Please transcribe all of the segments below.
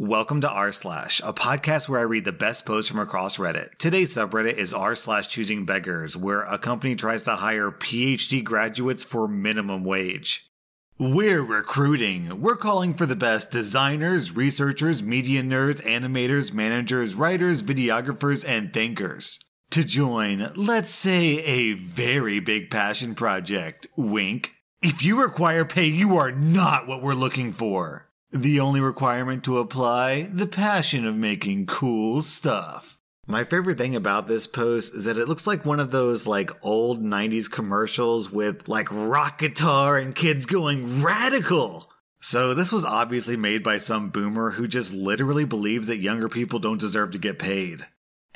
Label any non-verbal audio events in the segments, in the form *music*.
Welcome to r slash, a podcast where I read the best posts from across Reddit. Today's subreddit is r slash choosing beggars, where a company tries to hire PhD graduates for minimum wage. We're recruiting. We're calling for the best designers, researchers, media nerds, animators, managers, writers, videographers, and thinkers. To join, let's say, a very big passion project. Wink. If you require pay, you are not what we're looking for. The only requirement to apply the passion of making cool stuff. My favorite thing about this post is that it looks like one of those like old 90s commercials with like rock guitar and kids going radical. So this was obviously made by some boomer who just literally believes that younger people don't deserve to get paid.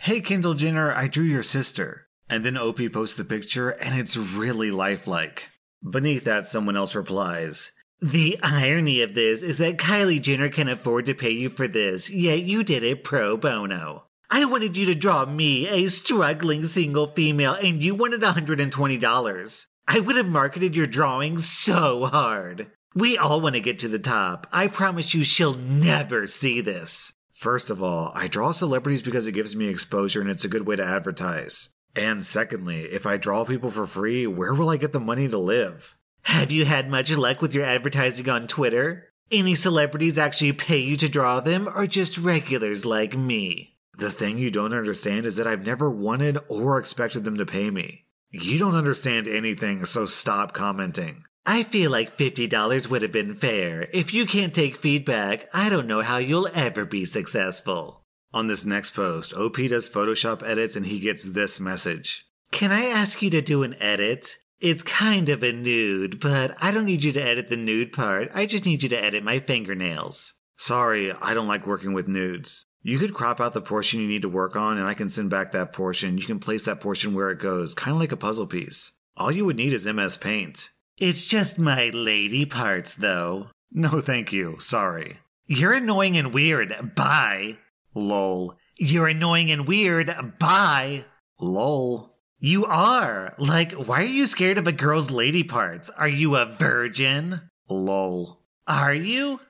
Hey Kendall Jenner, I drew your sister. And then OP posts the picture and it's really lifelike. Beneath that, someone else replies, the irony of this is that Kylie Jenner can afford to pay you for this, yet you did it pro bono. I wanted you to draw me, a struggling single female, and you wanted $120. I would have marketed your drawing so hard. We all want to get to the top. I promise you she'll never see this. First of all, I draw celebrities because it gives me exposure and it's a good way to advertise. And secondly, if I draw people for free, where will I get the money to live? Have you had much luck with your advertising on Twitter? Any celebrities actually pay you to draw them, or just regulars like me? The thing you don't understand is that I've never wanted or expected them to pay me. You don't understand anything, so stop commenting. I feel like $50 would have been fair. If you can't take feedback, I don't know how you'll ever be successful. On this next post, OP does Photoshop edits and he gets this message Can I ask you to do an edit? It's kind of a nude, but I don't need you to edit the nude part. I just need you to edit my fingernails. Sorry, I don't like working with nudes. You could crop out the portion you need to work on, and I can send back that portion. You can place that portion where it goes, kind of like a puzzle piece. All you would need is MS Paint. It's just my lady parts, though. No, thank you. Sorry. You're annoying and weird. Bye. Lol. You're annoying and weird. Bye. Lol. You are. Like, why are you scared of a girl's lady parts? Are you a virgin? Lol. Are you?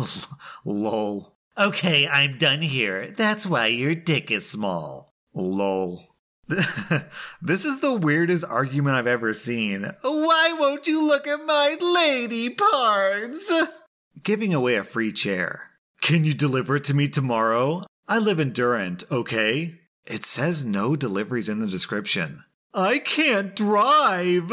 *laughs* Lol. Okay, I'm done here. That's why your dick is small. Lol. *laughs* this is the weirdest argument I've ever seen. Why won't you look at my lady parts? Giving away a free chair. Can you deliver it to me tomorrow? I live in Durant, okay? It says no deliveries in the description. I can't drive.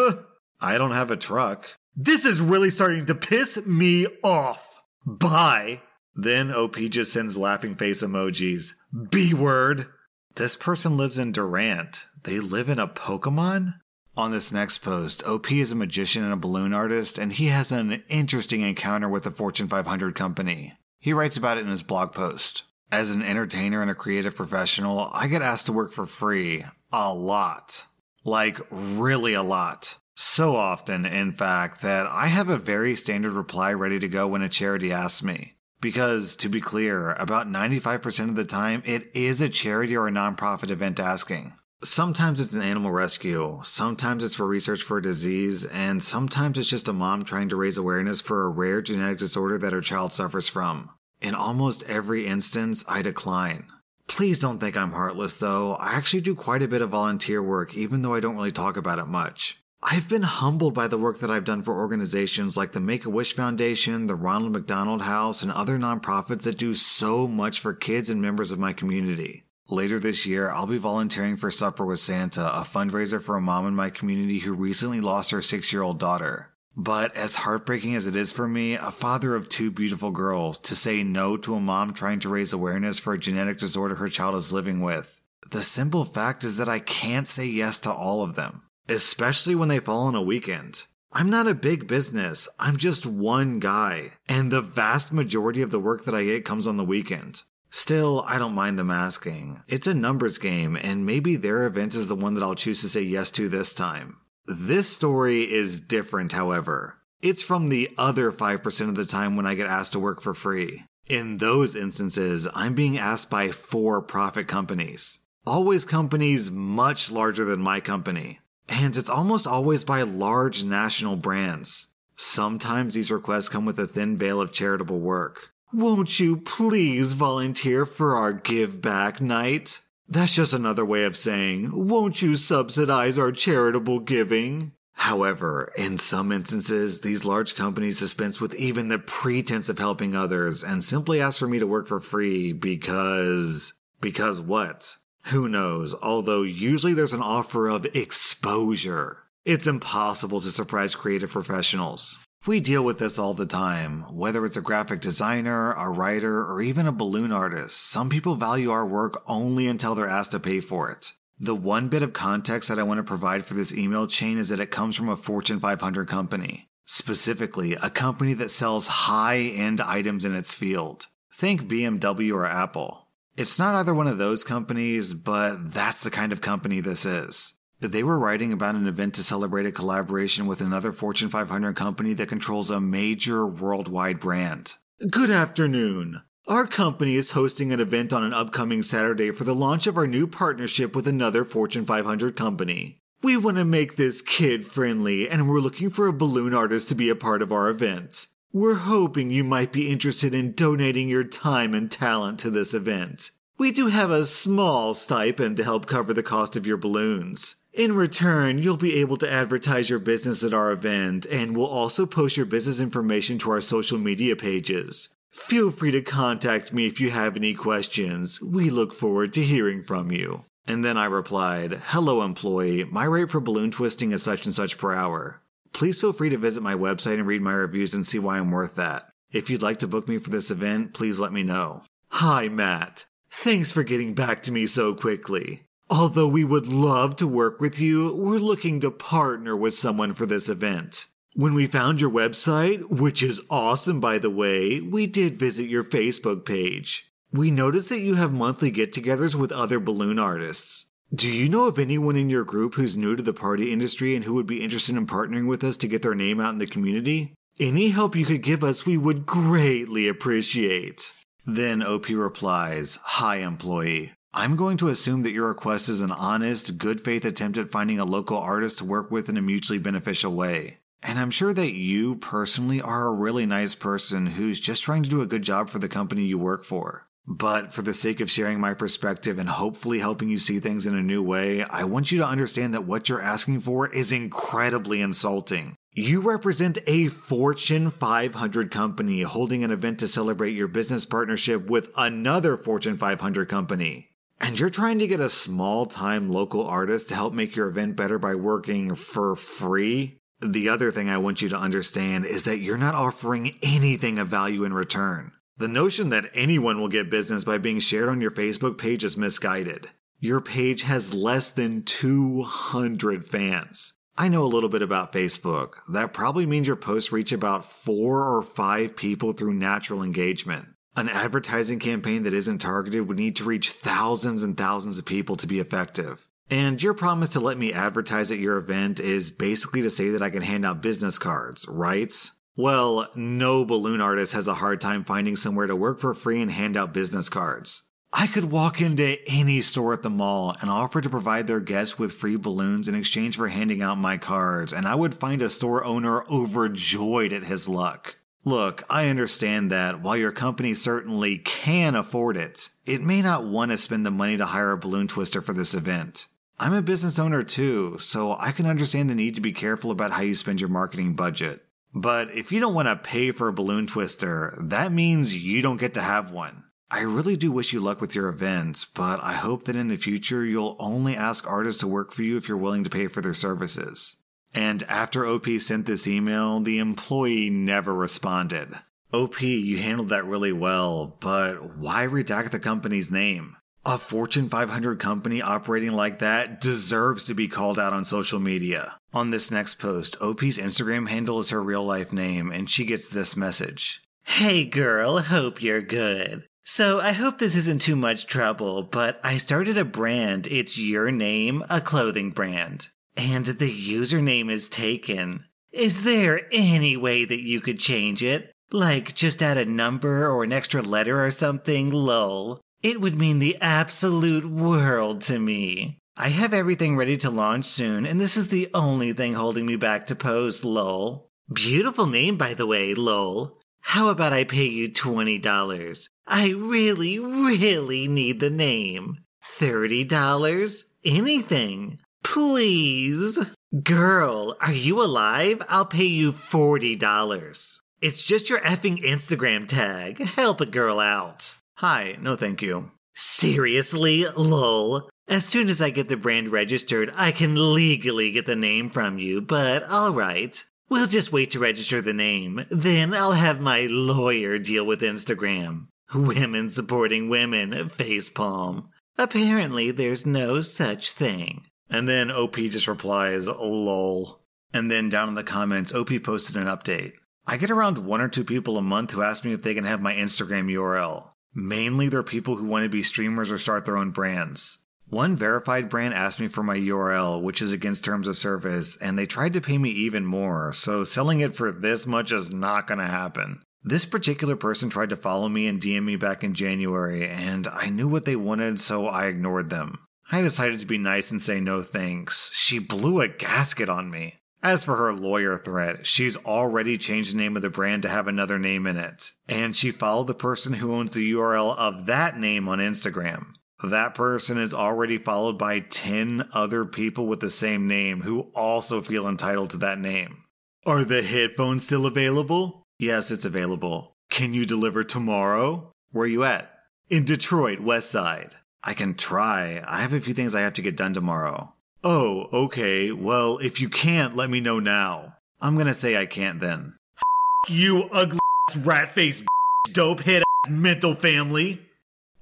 I don't have a truck. This is really starting to piss me off. Bye. Then OP just sends laughing face emojis. B word. This person lives in Durant. They live in a Pokemon? On this next post, OP is a magician and a balloon artist, and he has an interesting encounter with the Fortune 500 company. He writes about it in his blog post. As an entertainer and a creative professional, I get asked to work for free a lot. Like, really a lot. So often, in fact, that I have a very standard reply ready to go when a charity asks me. Because, to be clear, about 95% of the time, it is a charity or a nonprofit event asking. Sometimes it's an animal rescue, sometimes it's for research for a disease, and sometimes it's just a mom trying to raise awareness for a rare genetic disorder that her child suffers from. In almost every instance, I decline. Please don't think I'm heartless though. I actually do quite a bit of volunteer work, even though I don't really talk about it much. I've been humbled by the work that I've done for organizations like the Make a Wish Foundation, the Ronald McDonald House, and other nonprofits that do so much for kids and members of my community. Later this year, I'll be volunteering for Supper with Santa, a fundraiser for a mom in my community who recently lost her six year old daughter. But as heartbreaking as it is for me, a father of two beautiful girls, to say no to a mom trying to raise awareness for a genetic disorder her child is living with, the simple fact is that I can't say yes to all of them, especially when they fall on a weekend. I'm not a big business, I'm just one guy, and the vast majority of the work that I get comes on the weekend. Still, I don't mind them asking. It's a numbers game, and maybe their event is the one that I'll choose to say yes to this time. This story is different, however. It's from the other 5% of the time when I get asked to work for free. In those instances, I'm being asked by for profit companies. Always companies much larger than my company. And it's almost always by large national brands. Sometimes these requests come with a thin veil of charitable work. Won't you please volunteer for our give back night? That's just another way of saying, won't you subsidize our charitable giving? However, in some instances, these large companies dispense with even the pretense of helping others and simply ask for me to work for free because. because what? Who knows? Although usually there's an offer of exposure. It's impossible to surprise creative professionals. We deal with this all the time. Whether it's a graphic designer, a writer, or even a balloon artist, some people value our work only until they're asked to pay for it. The one bit of context that I want to provide for this email chain is that it comes from a Fortune 500 company, specifically a company that sells high end items in its field. Think BMW or Apple. It's not either one of those companies, but that's the kind of company this is. That they were writing about an event to celebrate a collaboration with another Fortune 500 company that controls a major worldwide brand. Good afternoon. Our company is hosting an event on an upcoming Saturday for the launch of our new partnership with another Fortune 500 company. We want to make this kid friendly and we're looking for a balloon artist to be a part of our event. We're hoping you might be interested in donating your time and talent to this event. We do have a small stipend to help cover the cost of your balloons. In return, you'll be able to advertise your business at our event, and we'll also post your business information to our social media pages. Feel free to contact me if you have any questions. We look forward to hearing from you. And then I replied, Hello, employee. My rate for balloon twisting is such and such per hour. Please feel free to visit my website and read my reviews and see why I'm worth that. If you'd like to book me for this event, please let me know. Hi, Matt. Thanks for getting back to me so quickly. Although we would love to work with you, we're looking to partner with someone for this event. When we found your website, which is awesome by the way, we did visit your Facebook page. We noticed that you have monthly get togethers with other balloon artists. Do you know of anyone in your group who's new to the party industry and who would be interested in partnering with us to get their name out in the community? Any help you could give us, we would greatly appreciate. Then OP replies Hi, employee. I'm going to assume that your request is an honest, good faith attempt at finding a local artist to work with in a mutually beneficial way. And I'm sure that you personally are a really nice person who's just trying to do a good job for the company you work for. But for the sake of sharing my perspective and hopefully helping you see things in a new way, I want you to understand that what you're asking for is incredibly insulting. You represent a Fortune 500 company holding an event to celebrate your business partnership with another Fortune 500 company. And you're trying to get a small time local artist to help make your event better by working for free? The other thing I want you to understand is that you're not offering anything of value in return. The notion that anyone will get business by being shared on your Facebook page is misguided. Your page has less than 200 fans. I know a little bit about Facebook. That probably means your posts reach about four or five people through natural engagement. An advertising campaign that isn't targeted would need to reach thousands and thousands of people to be effective. And your promise to let me advertise at your event is basically to say that I can hand out business cards, right? Well, no balloon artist has a hard time finding somewhere to work for free and hand out business cards. I could walk into any store at the mall and offer to provide their guests with free balloons in exchange for handing out my cards, and I would find a store owner overjoyed at his luck. Look, I understand that while your company certainly can afford it, it may not want to spend the money to hire a balloon twister for this event. I'm a business owner too, so I can understand the need to be careful about how you spend your marketing budget. But if you don't want to pay for a balloon twister, that means you don't get to have one. I really do wish you luck with your event, but I hope that in the future you'll only ask artists to work for you if you're willing to pay for their services. And after OP sent this email, the employee never responded. OP, you handled that really well, but why redact the company's name? A Fortune 500 company operating like that deserves to be called out on social media. On this next post, OP's Instagram handle is her real life name, and she gets this message Hey girl, hope you're good. So I hope this isn't too much trouble, but I started a brand. It's your name, a clothing brand. And the username is taken. Is there any way that you could change it? Like just add a number or an extra letter or something, lol. It would mean the absolute world to me. I have everything ready to launch soon, and this is the only thing holding me back to post, lol. Beautiful name, by the way, lol. How about I pay you $20? I really, really need the name. $30? Anything. Please. Girl, are you alive? I'll pay you $40. It's just your effing Instagram tag. Help a girl out. Hi, no thank you. Seriously? Lol. As soon as I get the brand registered, I can legally get the name from you, but alright. We'll just wait to register the name. Then I'll have my lawyer deal with Instagram. Women supporting women, facepalm. Apparently, there's no such thing. And then OP just replies, lol. And then down in the comments, OP posted an update. I get around one or two people a month who ask me if they can have my Instagram URL. Mainly, they're people who want to be streamers or start their own brands. One verified brand asked me for my URL, which is against terms of service, and they tried to pay me even more, so selling it for this much is not gonna happen. This particular person tried to follow me and DM me back in January, and I knew what they wanted, so I ignored them. I decided to be nice and say no thanks. She blew a gasket on me. As for her lawyer threat, she's already changed the name of the brand to have another name in it. And she followed the person who owns the URL of that name on Instagram that person is already followed by 10 other people with the same name who also feel entitled to that name. Are the headphones still available? Yes, it's available. Can you deliver tomorrow? Where are you at? In Detroit, West Side. I can try. I have a few things I have to get done tomorrow. Oh, okay. Well, if you can't, let me know now. I'm gonna say I can't then. F- you ugly rat face dope head mental family.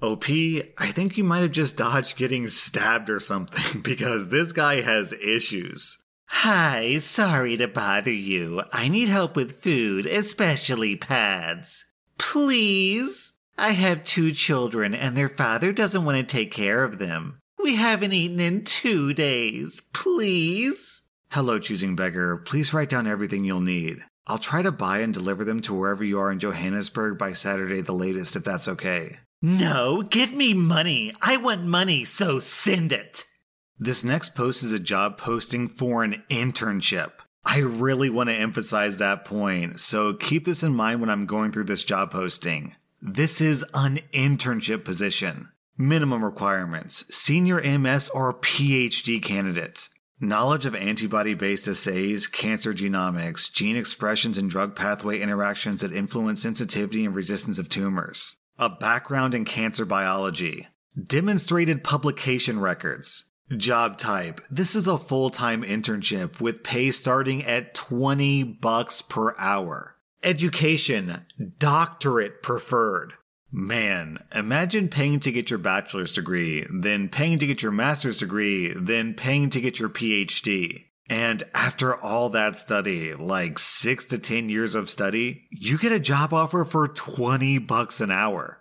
OP, I think you might have just dodged getting stabbed or something *laughs* because this guy has issues. Hi, sorry to bother you. I need help with food, especially pads. Please? I have two children and their father doesn't want to take care of them. We haven't eaten in two days. Please? Hello, choosing beggar. Please write down everything you'll need. I'll try to buy and deliver them to wherever you are in Johannesburg by Saturday the latest, if that's okay. No, give me money. I want money, so send it. This next post is a job posting for an internship. I really want to emphasize that point, so keep this in mind when I'm going through this job posting. This is an internship position. Minimum requirements senior MS or PhD candidate. Knowledge of antibody based assays, cancer genomics, gene expressions, and drug pathway interactions that influence sensitivity and resistance of tumors a background in cancer biology, demonstrated publication records. Job type. This is a full-time internship with pay starting at 20 bucks per hour. Education, doctorate preferred. Man, imagine paying to get your bachelor's degree, then paying to get your master's degree, then paying to get your PhD. And after all that study, like six to 10 years of study, you get a job offer for 20 bucks an hour.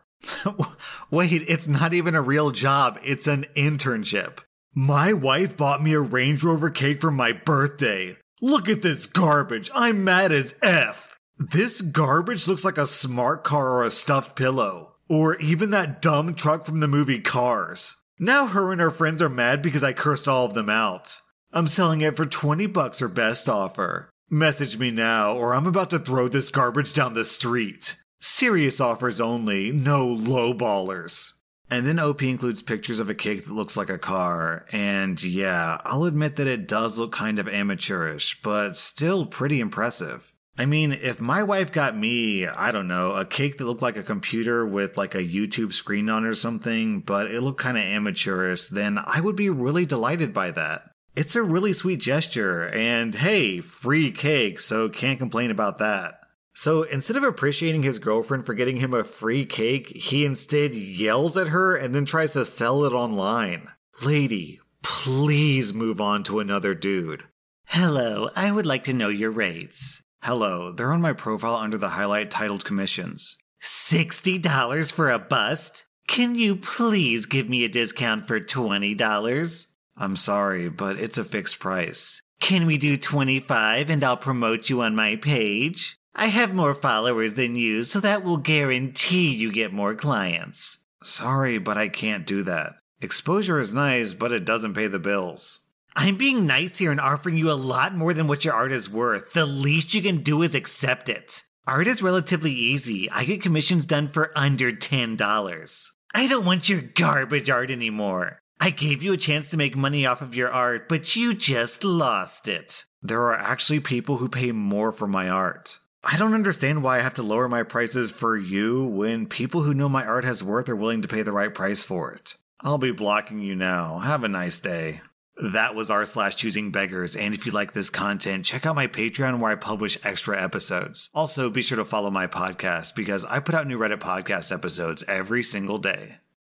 *laughs* Wait, it's not even a real job, it's an internship. My wife bought me a Range Rover cake for my birthday. Look at this garbage. I'm mad as F. This garbage looks like a smart car or a stuffed pillow. Or even that dumb truck from the movie Cars. Now her and her friends are mad because I cursed all of them out. I'm selling it for 20 bucks or best offer. Message me now, or I'm about to throw this garbage down the street. Serious offers only, no low ballers. And then OP includes pictures of a cake that looks like a car. And yeah, I'll admit that it does look kind of amateurish, but still pretty impressive. I mean, if my wife got me, I don't know, a cake that looked like a computer with like a YouTube screen on or something, but it looked kind of amateurish, then I would be really delighted by that. It's a really sweet gesture, and hey, free cake, so can't complain about that. So instead of appreciating his girlfriend for getting him a free cake, he instead yells at her and then tries to sell it online. Lady, please move on to another dude. Hello, I would like to know your rates. Hello, they're on my profile under the highlight titled commissions. $60 for a bust? Can you please give me a discount for $20? I'm sorry, but it's a fixed price. Can we do 25 and I'll promote you on my page? I have more followers than you, so that will guarantee you get more clients. Sorry, but I can't do that. Exposure is nice, but it doesn't pay the bills. I'm being nice here and offering you a lot more than what your art is worth. The least you can do is accept it. Art is relatively easy. I get commissions done for under $10. I don't want your garbage art anymore. I gave you a chance to make money off of your art, but you just lost it. There are actually people who pay more for my art. I don't understand why I have to lower my prices for you when people who know my art has worth are willing to pay the right price for it. I'll be blocking you now. Have a nice day. That was r slash choosing beggars. And if you like this content, check out my Patreon where I publish extra episodes. Also, be sure to follow my podcast because I put out new Reddit podcast episodes every single day.